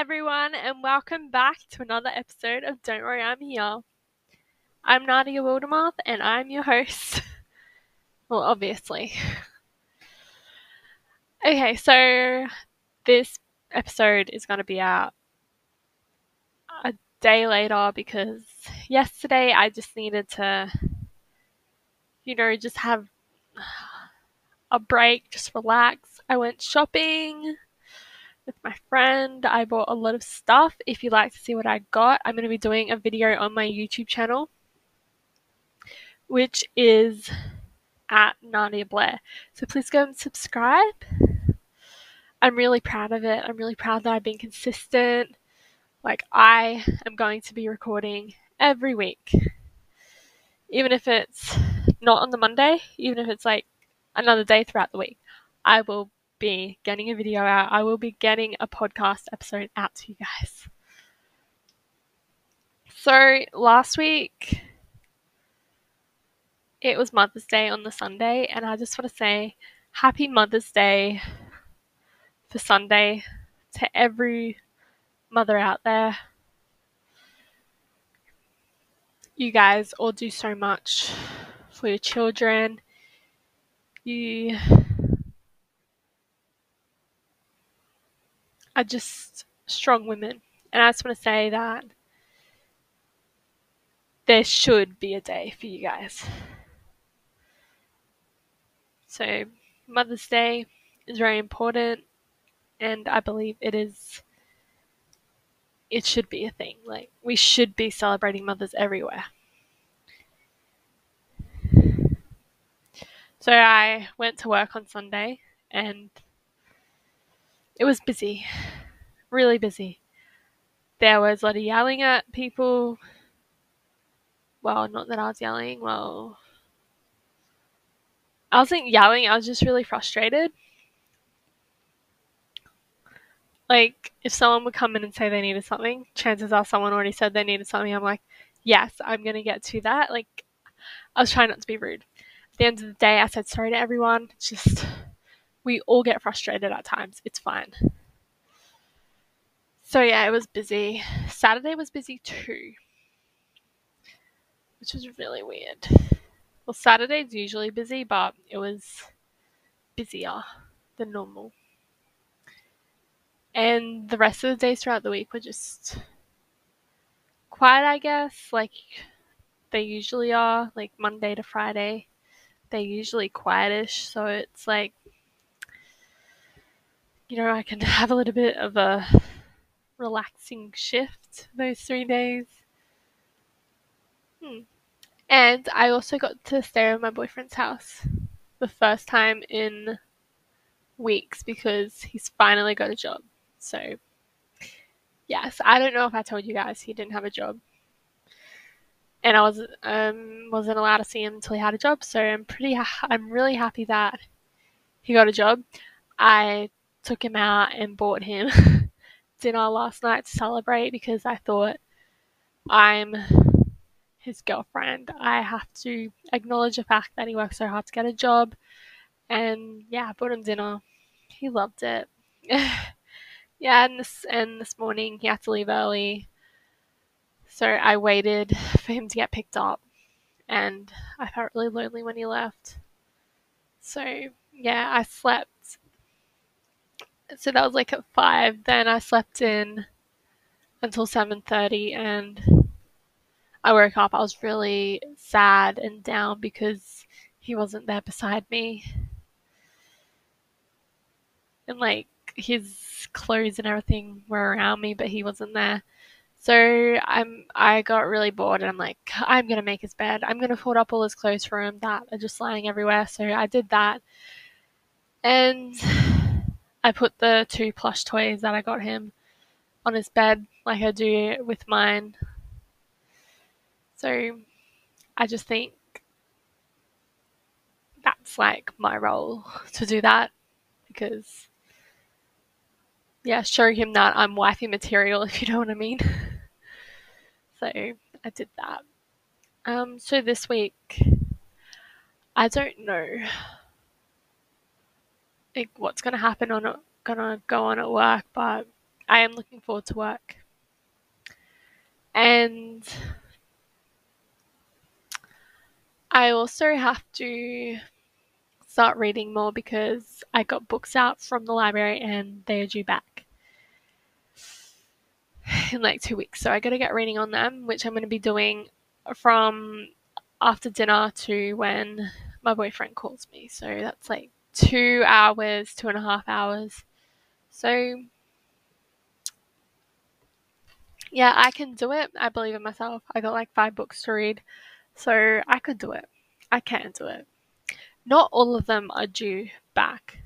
Everyone, and welcome back to another episode of Don't Worry, I'm Here. I'm Nadia Wildermoth, and I'm your host. well, obviously. Okay, so this episode is going to be out a day later because yesterday I just needed to, you know, just have a break, just relax. I went shopping with my friend. I bought a lot of stuff. If you'd like to see what I got, I'm going to be doing a video on my YouTube channel, which is at Nadia Blair. So please go and subscribe. I'm really proud of it. I'm really proud that I've been consistent. Like, I am going to be recording every week. Even if it's not on the Monday, even if it's like another day throughout the week, I will be getting a video out. I will be getting a podcast episode out to you guys. So last week it was Mother's Day on the Sunday, and I just want to say happy Mother's Day for Sunday to every mother out there. You guys all do so much for your children. You are just strong women. And I just want to say that there should be a day for you guys. So, Mother's Day is very important, and I believe it is. It should be a thing. Like, we should be celebrating mothers everywhere. So, I went to work on Sunday, and it was busy really busy. There was a lot of yelling at people. Well, not that I was yelling, well, I wasn't yelling, I was just really frustrated. Like, if someone would come in and say they needed something, chances are someone already said they needed something. I'm like, yes, I'm going to get to that. Like, I was trying not to be rude. At the end of the day, I said sorry to everyone. It's just, we all get frustrated at times. It's fine. So yeah, it was busy. Saturday was busy too, which was really weird. Well, Saturday's usually busy, but it was busier than normal. And the rest of the days throughout the week were just quiet, I guess, like they usually are, like Monday to Friday. They're usually quietish, so it's like, you know, I can have a little bit of a relaxing shift those three days. Hmm. And I also got to stay at my boyfriend's house the first time in weeks because he's finally got a job. So, yes, I don't know if I told you guys he didn't have a job. And I was um wasn't allowed to see him until he had a job, so I'm pretty ha- I'm really happy that he got a job. I took him out and bought him dinner last night to celebrate because I thought I'm his girlfriend. I have to acknowledge the fact that he worked so hard to get a job. And yeah, I bought him dinner. He loved it. yeah, and this and this morning he had to leave early. So I waited for him to get picked up and I felt really lonely when he left. So yeah, I slept so that was like at five. Then I slept in until seven thirty, and I woke up. I was really sad and down because he wasn't there beside me, and like his clothes and everything were around me, but he wasn't there. So I'm I got really bored and I'm like, I'm gonna make his bed. I'm gonna fold up all his clothes for him that are just lying everywhere. So I did that. And I put the two plush toys that I got him on his bed like I do with mine. So I just think that's like my role to do that because yeah, show him that I'm wifey material if you know what I mean. so I did that. Um, so this week, I don't know like what's gonna happen on gonna go on at work, but I am looking forward to work. And I also have to start reading more because I got books out from the library and they are due back in like two weeks. So I got to get reading on them, which I'm to be doing from after dinner to when my boyfriend calls me. So that's like two hours, two and a half hours. So yeah, I can do it. I believe in myself. I got like five books to read. So I could do it. I can do it. Not all of them are due back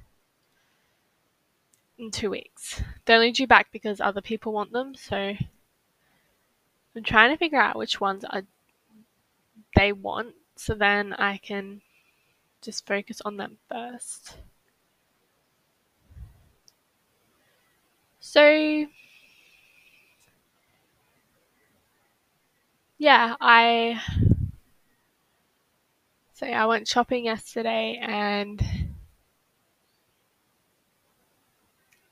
in two weeks. They're only due back because other people want them, so I'm trying to figure out which ones are they want so then I can just focus on them first. So yeah, I so yeah, I went shopping yesterday and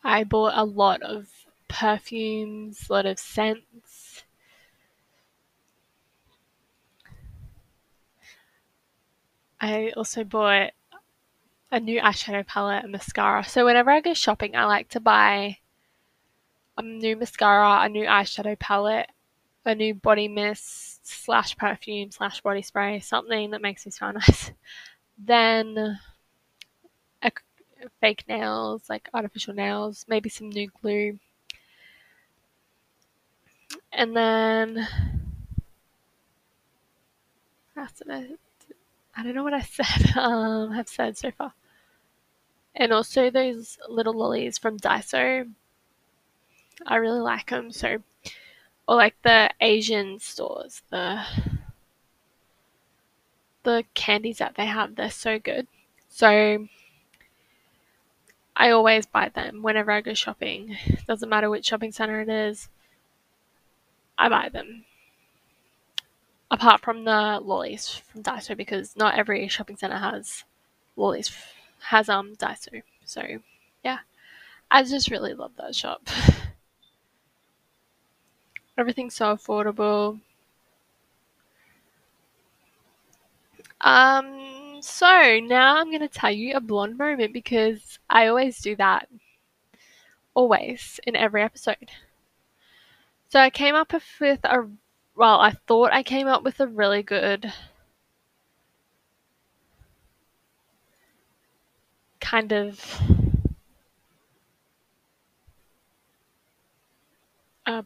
I bought a lot of perfumes, a lot of scents. I also bought a new eyeshadow palette and mascara. So whenever I go shopping, I like to buy a new mascara, a new eyeshadow palette, a new body mist slash perfume slash body spray, something that makes me smell nice. then a, fake nails, like artificial nails, maybe some new glue. And then after I, I don't know what I said. Um, have said so far. And also those little lollies from Daiso. I really like them. So or like the Asian stores, the the candies that they have, they're so good. So I always buy them whenever I go shopping. Doesn't matter which shopping center it is. I buy them. Apart from the lollies from Daiso because not every shopping center has lollies has um Daiso. So yeah. I just really love that shop. Everything's so affordable. Um, so now I'm going to tell you a blonde moment because I always do that. Always in every episode. So I came up with a, well, I thought I came up with a really good kind of uh,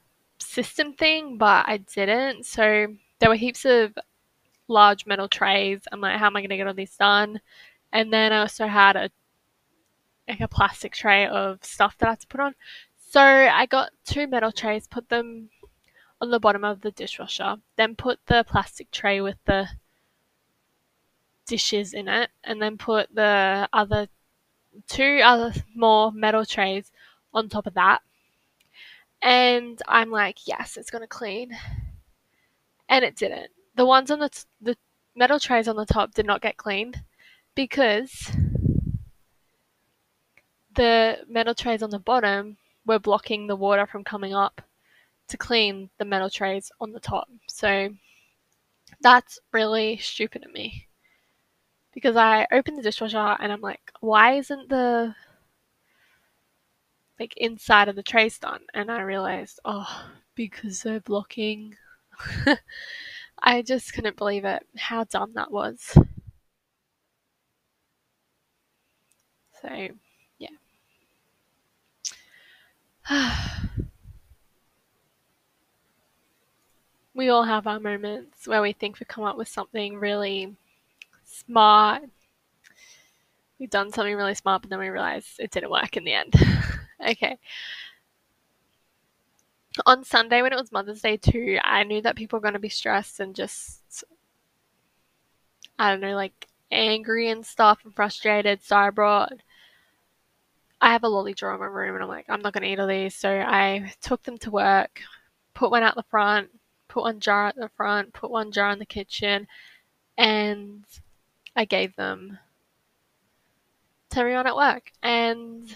system thing, but I didn't. So there were heaps of large metal trays. I'm like, how am I going to get all this done? And then I also had a like a plastic tray of stuff that I had to put on. So I got two metal trays, put them on the bottom of the dishwasher, then put the plastic tray with the dishes in it, and then put the other two other more metal trays on top of that. And I'm like, yes, it's gonna clean. And it didn't. The ones on the t- the metal trays on the top did not get cleaned because the metal trays on the bottom were blocking the water from coming up to clean the metal trays on the top. So that's really stupid of me. Because I opened the dishwasher and I'm like, why isn't the like inside of the trace done and I realized, oh, because they're blocking. I just couldn't believe it, how dumb that was. So, yeah. we all have our moments where we think we come up with something really smart. We've done something really smart, but then we realize it didn't work in the end. Okay. On Sunday, when it was Mother's Day too, I knew that people were going to be stressed and just I don't know, like angry and stuff and frustrated. So I brought, I have a lolly jar in my room and I'm like, I'm not going to eat all these. So I took them to work, put one out the front, put one jar at the front, put one jar in the kitchen, and I gave them to everyone at work. And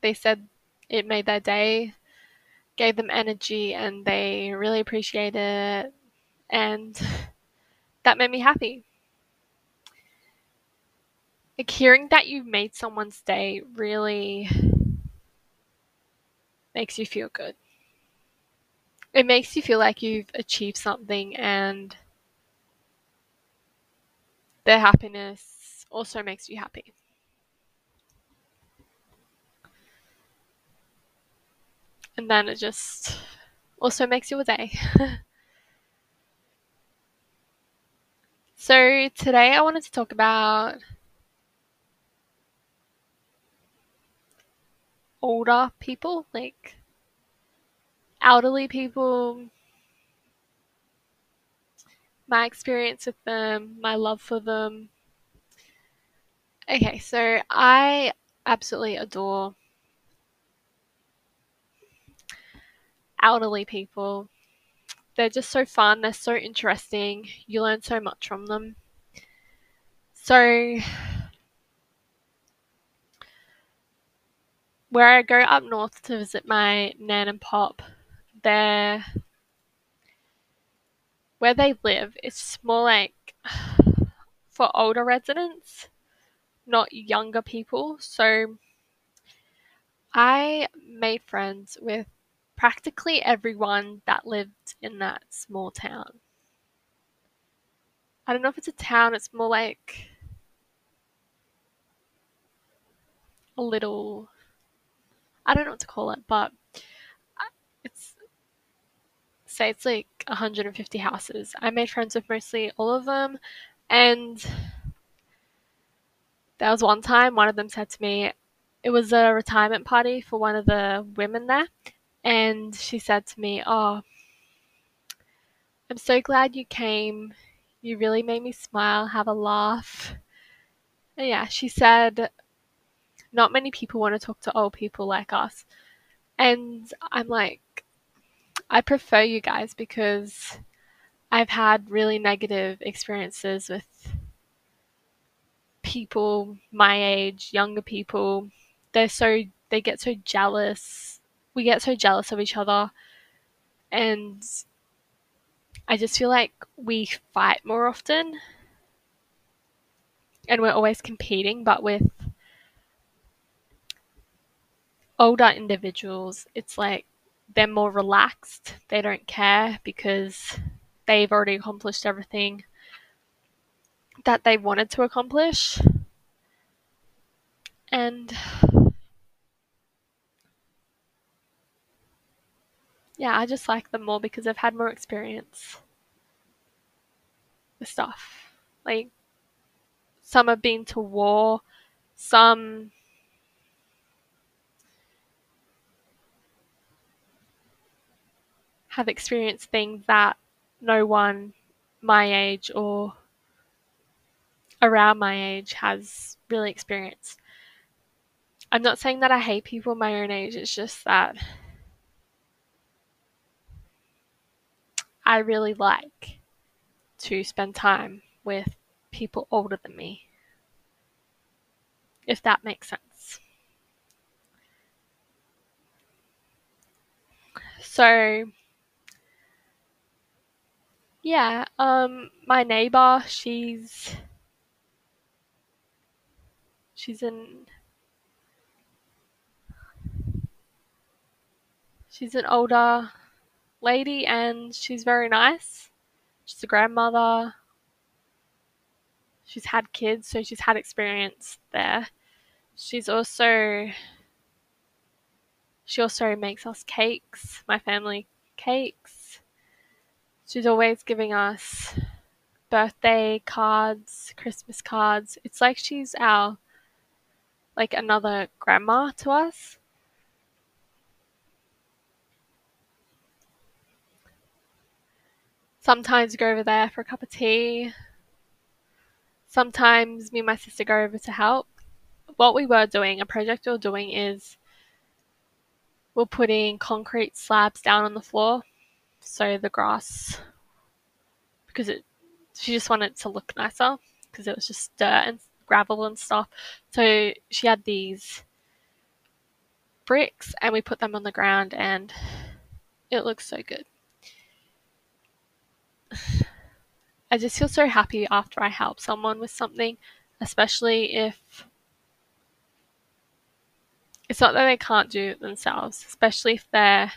they said it made their day, gave them energy, and they really appreciated it. And that made me happy. Like hearing that you've made someone's day really makes you feel good. It makes you feel like you've achieved something and their happiness also makes you happy. And then it just also makes you a day. so today I wanted to talk about older people, like elderly people, my experience with them, my love for them. Okay, so I absolutely adore elderly people. They're just so fun, they're so interesting, you learn so much from them. So, where I go up north to visit my nan and pop, they're where they live, it's more like for older residents, not younger people. So I made friends with practically everyone that lived in that small town. I don't know if it's a town, it's more like a little I don't know what to call it, but it's say it's like 150 houses. I made friends with mostly all of them, and there was one time one of them said to me, it was a retirement party for one of the women there, and she said to me, Oh, I'm so glad you came. You really made me smile, have a laugh. And yeah, she said, Not many people want to talk to old people like us. And I'm like, I prefer you guys because I've had really negative experiences with people my age, younger people. They're so they get so jealous. We get so jealous of each other and I just feel like we fight more often and we're always competing, but with older individuals, it's like they're more relaxed. They don't care because they've already accomplished everything that they wanted to accomplish. And yeah, I just like them more because I've had more experience with stuff. Like, some have been to war, some have experienced things that no one my age or around my age has really experienced. I'm not saying that I hate people my own age, it's just that I really like to spend time with people older than me. If that makes sense. So, yeah, um, my neighbor, she's she's an she's an older lady and she's very nice. She's a grandmother. She's had kids, so she's had experience there. She's also she also makes us cakes, my family cakes She's always giving us birthday cards, Christmas cards. It's like she's our like another grandma to us. Sometimes go over there for a cup of tea. sometimes me and my sister go over to help. What we were doing, a project we were doing is we're putting concrete slabs down on the floor so the grass because it she just wanted it to look nicer because it was just dirt and gravel and stuff. So she had these bricks and we put them on the ground and it looks so good. I just feel so happy after I help someone with something, especially if it's not that they can't do it themselves, especially if they're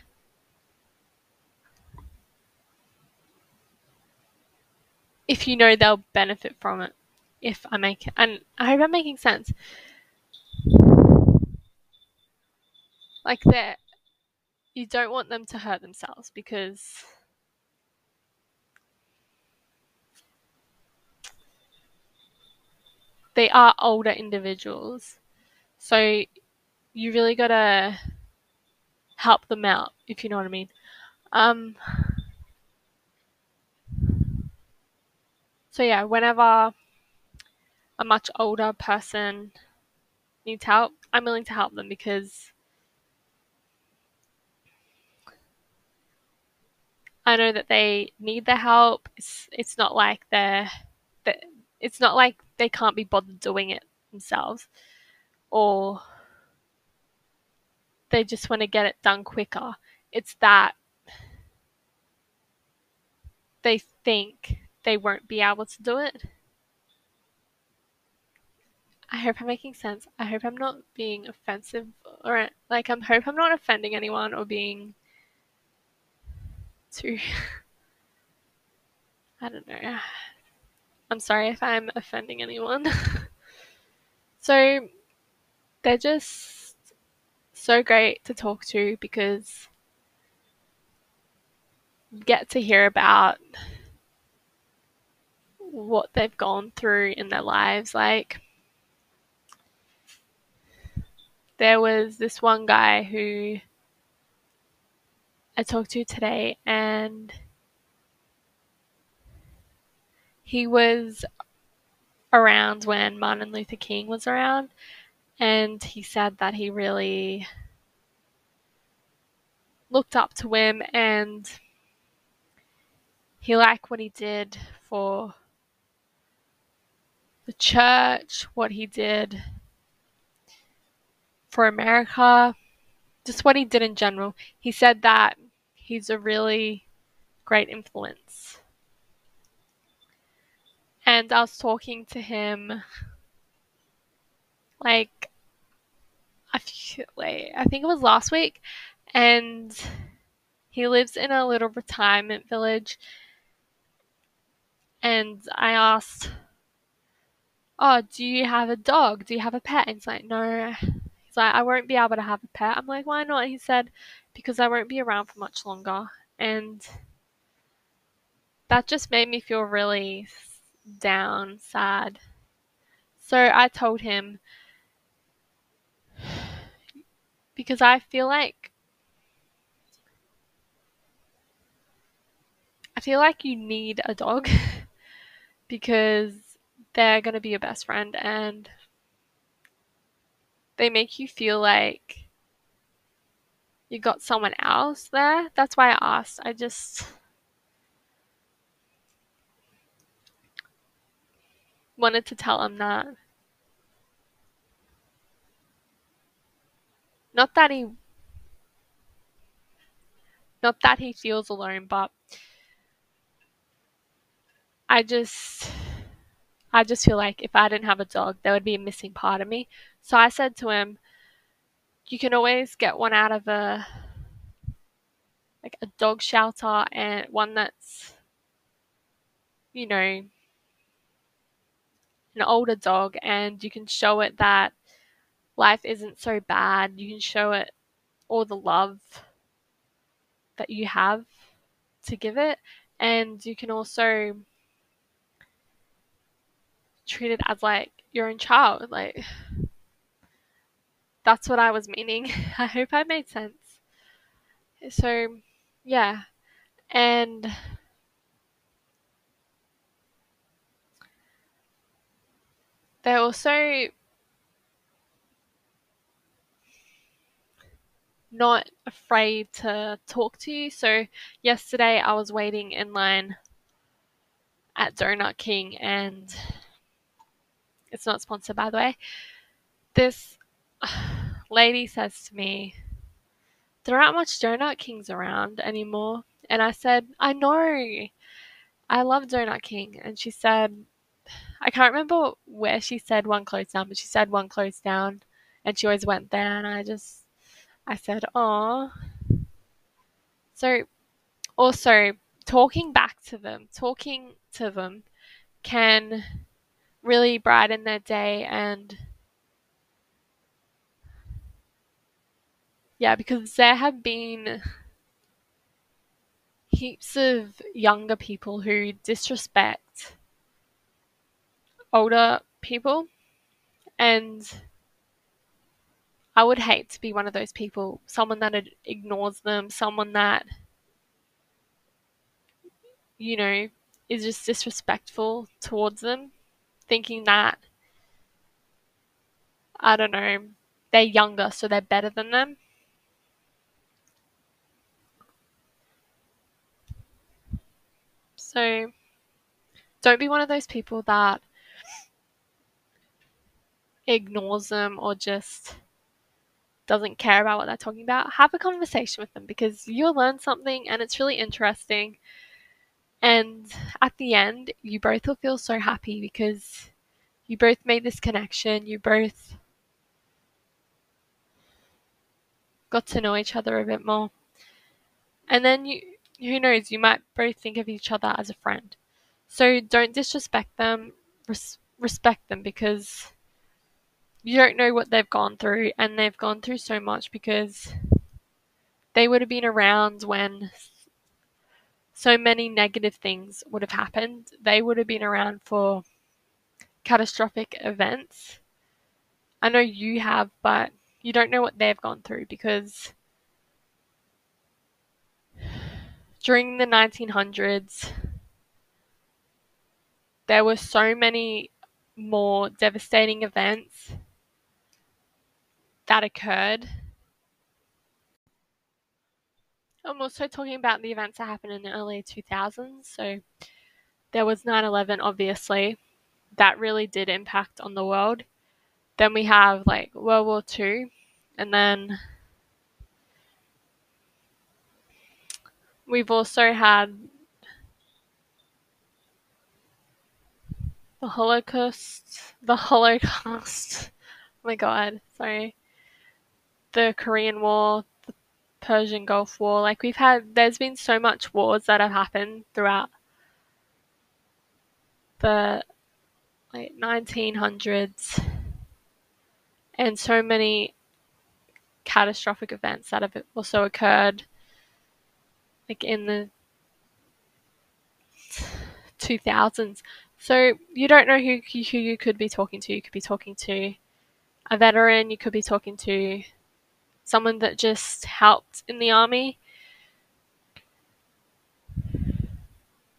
if you know they'll benefit from it. If I make it, and I hope I'm making sense. Like that, you don't want them to hurt themselves because they are older individuals. So you really gotta help them out, if you know what I mean. Um, so yeah, whenever a much older person needs help, I'm willing to help them because I know that they need the help. It's it's not like they're it's not like they can't be bothered doing it themselves or they just want to get it done quicker. It's that they think they won't be able to do it. I hope I'm making sense. I hope I'm not being offensive or like I hope I'm not offending anyone or being too I don't know. I'm sorry if I'm offending anyone. so they're just so great to talk to because you get to hear about what they've gone through in their lives. Like, there was this one guy who I talked to today, and he was around when Martin Luther King was around, and he said that he really looked up to him and he liked what he did for the church, what he did for America, just what he did in general. He said that he's a really great influence and I was talking to him like I feel, wait, I think it was last week and he lives in a little retirement village and I asked Oh, do you have a dog? Do you have a pet? And he's like, No. He's like, I won't be able to have a pet. I'm like, Why not? He said, Because I won't be around for much longer and that just made me feel really down, sad. So I told him because I feel like I feel like you need a dog because they're going to be your best friend and they make you feel like you got someone else there. That's why I asked. I just wanted to tell him that. Not that he not that he feels alone, but I just I just feel like if I didn't have a dog, there would be a missing part of me. So I said to him, you can always get one out of a like a dog shelter and one that's you know an older dog and you can show it that life isn't so bad. You can show it all the love that you have to give it, and you can also treat it as like your own child. Like, that's what I was meaning. I hope I made sense. So, yeah. And they're also not afraid to talk to you. So, yesterday I was waiting in line at Donut King, and it's not sponsored by the way. This lady says to me, There aren't much Donut Kings around anymore. And I said, I know. I love Donut King. And she said, I can't remember where she said one closed down, but she said one closed down. And she always went there. And I just, I said, oh. So, also, talking back to them, talking to them can really brighten their day and yeah, because there have been heaps of younger people who disrespect older people and I would hate to be one of those people, someone that ignores them, someone that you know is just disrespectful towards them, thinking that I don't know, they're younger so they're better than them. So don't be one of those people that ignores them or just doesn't care about what they're talking about. Have a conversation with them because you'll learn something and it's really interesting. And at the end, you both will feel so happy because you both made this connection. You both got to know each other a bit more. And then you who knows, you might both think of each other as a friend. So don't disrespect them, res- respect them because you don't know what they've gone through, and they've gone through so much because they would have been around when so many negative things would have happened. They would have been around for catastrophic events. I know you have, but you don't know what they've gone through because during the 1900s, there were so many more devastating events that occurred. I'm also talking about the events that happened in the early 2000s. So there was 9 11, obviously, that really did impact on the world. Then we have like World War II, and then We've also had the Holocaust, the Holocaust. Oh my god, sorry. The Korean War, the Persian Gulf War. Like we've had, there's been so much wars that have happened throughout the like 1900s, and so many catastrophic events that have also occurred like in the 2000s. So you don't know who, who you could be talking to. You could be talking to a veteran, you could be talking to someone that just helped in the army.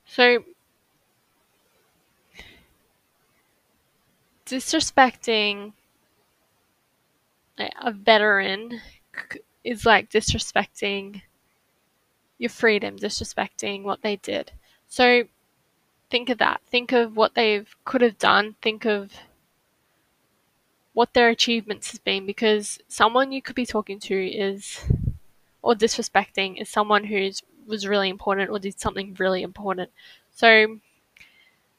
So disrespecting a veteran is like disrespecting your freedom, disrespecting what they did. So think of that. Think of what they could have done. Think of what their achievements has been because someone you could be talking to is or disrespecting is someone who's was really important or did something really important. So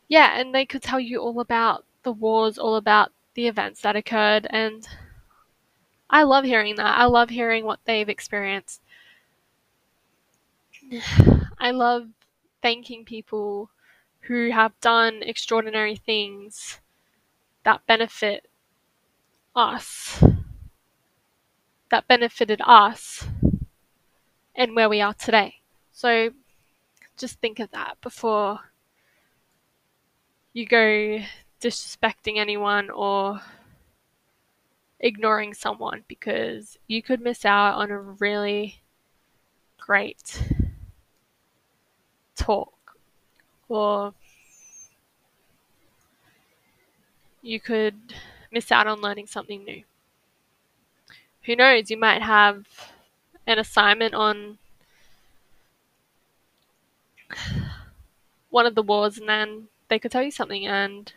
yeah, and they could tell you all about the wars, all about the events that occurred and I love hearing that. I love hearing what they've experienced. I love thanking people who have done extraordinary things that benefit us, that benefited us, and where we are today. So just think of that before you go disrespecting anyone or ignoring someone because you could miss out on a really great talk or you could miss out on learning something new. Who knows, you might have an assignment on one of the wars and then they could tell you something and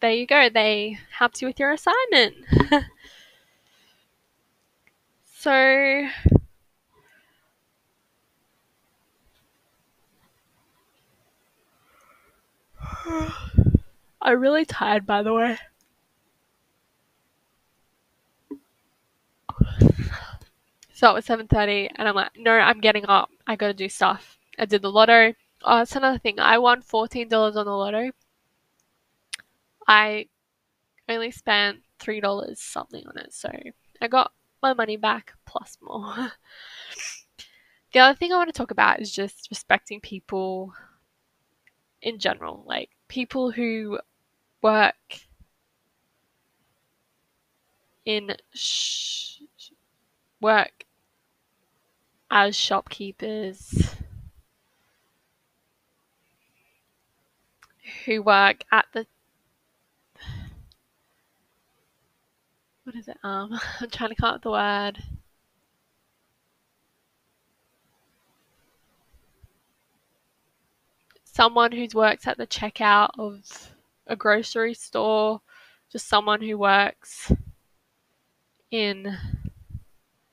there you go, they helped you with your assignment. so I'm really tired by the way. So it was 7.30 and I'm like, no, I'm getting up. I gotta do stuff. I did the lotto. Oh, that's another thing. I won $14 on the lotto. I only spent $3 something on it. So I got my money back plus more. the other thing I want to talk about is just respecting people in general. Like people who work in sh- work as shopkeepers who work at the what is it? Um I'm trying to come up with the word. Someone who works at the checkout of a grocery store just someone who works in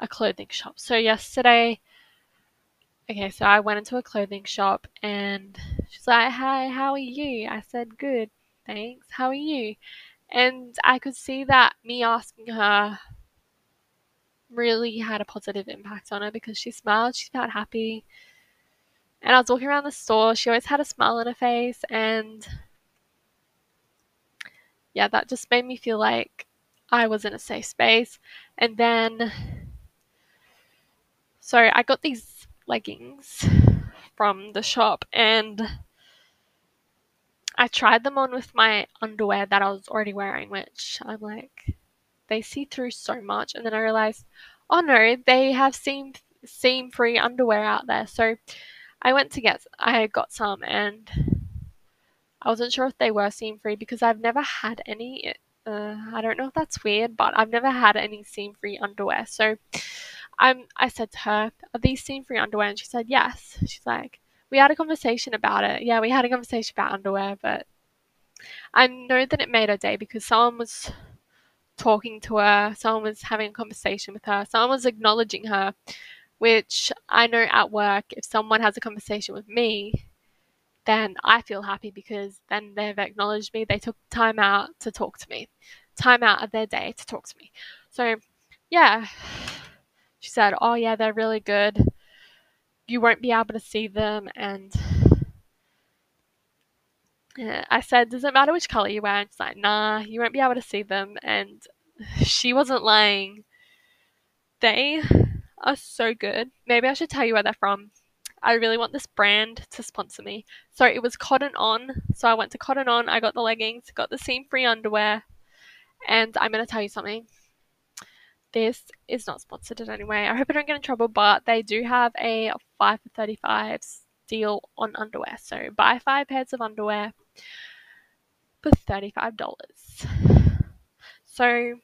a clothing shop. So yesterday, okay, so I went into a clothing shop and she's like, "Hi, how are you?" I said, "Good, thanks. How are you?" And I could see that me asking her really had a positive impact on her because she smiled, she felt happy. And I was walking around the store, she always had a smile on her face, and yeah, that just made me feel like I was in a safe space. And then so I got these leggings from the shop and I tried them on with my underwear that I was already wearing, which I'm like, they see through so much. And then I realized, oh no, they have seam seam free underwear out there. So I went to get, I got some, and I wasn't sure if they were seam free because I've never had any. Uh, I don't know if that's weird, but I've never had any seam free underwear. So I'm, I said to her, Are these seam free underwear? And she said, Yes. She's like, We had a conversation about it. Yeah, we had a conversation about underwear, but I know that it made her day because someone was talking to her, someone was having a conversation with her, someone was acknowledging her, which I know at work, if someone has a conversation with me, then I feel happy because then they've acknowledged me. They took time out to talk to me, time out of their day to talk to me. So, yeah, she said, Oh, yeah, they're really good. You won't be able to see them. And eh, I said, Does it matter which color you wear? And she's like, Nah, you won't be able to see them. And she wasn't lying. They are so good. Maybe I should tell you where they're from. I really want this brand to sponsor me. So it was Cotton On. So I went to Cotton On. I got the leggings, got the seam free underwear. And I'm going to tell you something this is not sponsored in any way. I hope I don't get in trouble, but they do have a 5 for 35 deal on underwear. So buy five pairs of underwear for $35. So,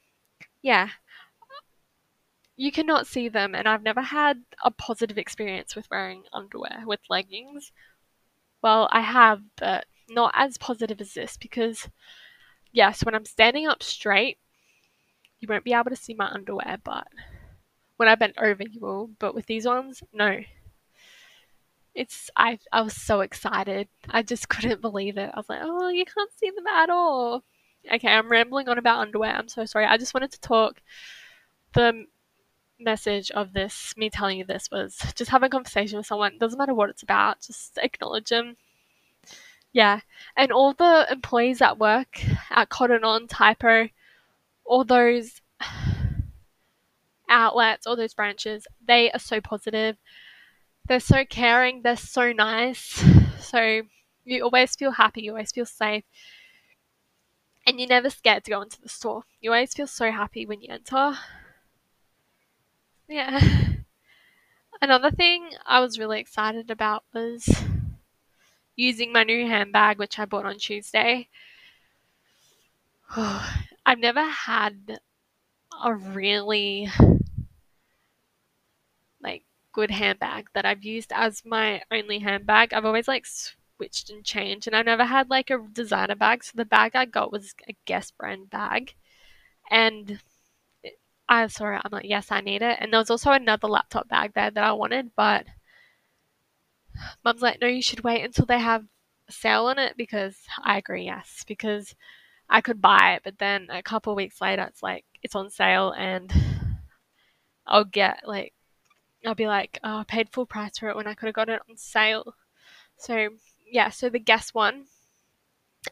yeah, you cannot see them, and I've never had a positive experience with wearing underwear with leggings. Well, I have, but not as positive as this because, yes, when I'm standing up straight, you won't be able to see my underwear, but when I bent over, you will. But with these ones, no. It's I I was so excited. I just couldn't believe it. I was like, oh, you can't see them at all. Okay, I'm rambling on about underwear. I'm so sorry. I just wanted to talk. The message of this, me telling you this, was just have a conversation with someone. Doesn't matter what it's about. Just acknowledge them. Yeah, and all the employees at work at Cotton On, Typo, all those outlets, all those branches, they are so positive. They're so caring, they're so nice. So you always feel happy, you always feel safe. And you're never scared to go into the store. You always feel so happy when you enter. Yeah. Another thing I was really excited about was using my new handbag, which I bought on Tuesday. Oh, I've never had a really like good handbag that I've used as my only handbag. I've always like switched and changed, and I've never had like a designer bag. So the bag I got was a Guess brand bag, and I saw. I'm like, yes, I need it. And there was also another laptop bag there that I wanted, but Mum's like, no, you should wait until they have a sale on it because I agree, yes, because I could buy it, but then a couple weeks later, it's like it's on sale, and I'll get like I'll be like, oh, I paid full price for it when I could have got it on sale. So yeah, so the Guess one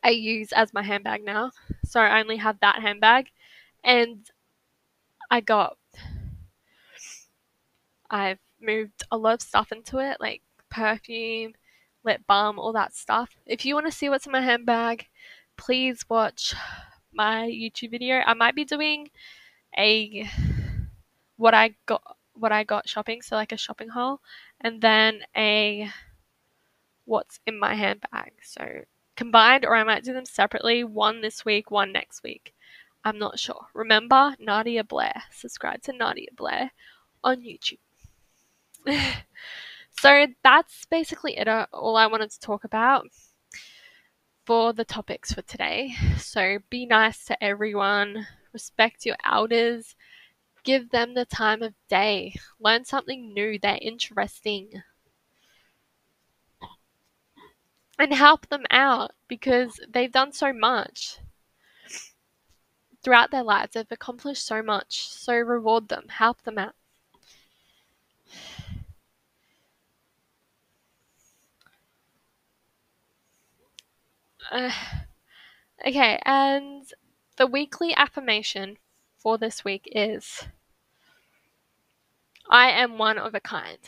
I use as my handbag now. So I only have that handbag, and I got I've moved a lot of stuff into it, like perfume, lip balm, all that stuff. If you want to see what's in my handbag, please watch my YouTube video. I might be doing a what I got what I got shopping, so like a shopping haul, and then a what's in my handbag. So combined, or I might do them separately. One this week, one next week. I'm not sure. Remember, Nadia Blair. Subscribe to Nadia Blair on YouTube. so that's basically it. Uh, all I wanted to talk about for the topics for today. So be nice to everyone, respect your elders, give them the time of day, learn something new, they're interesting. And help them out because they've done so much throughout their lives. They've accomplished so much. So reward them, help them out. Uh, okay, and the weekly affirmation for this week is I am one of a kind.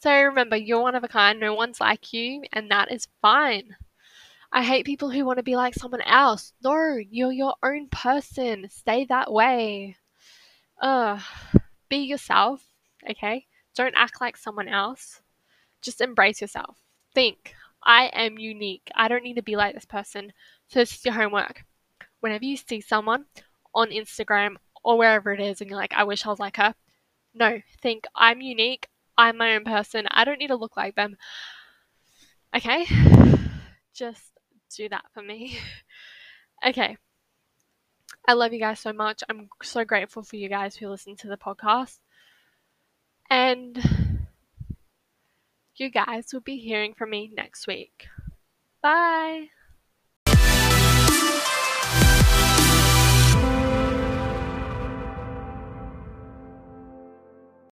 So remember, you're one of a kind, no one's like you, and that is fine. I hate people who want to be like someone else. No, you're your own person. Stay that way. Uh, be yourself, okay? Don't act like someone else. Just embrace yourself. Think, I am unique. I don't need to be like this person. So this is your homework. Whenever you see someone on Instagram or wherever it is and you're like, I wish I was like her, no, think I'm unique. I'm my own person. I don't need to look like them. Okay? Just do that for me. okay. I love you guys so much. I'm so grateful for you guys who listen to the podcast. And you guys will be hearing from me next week. Bye.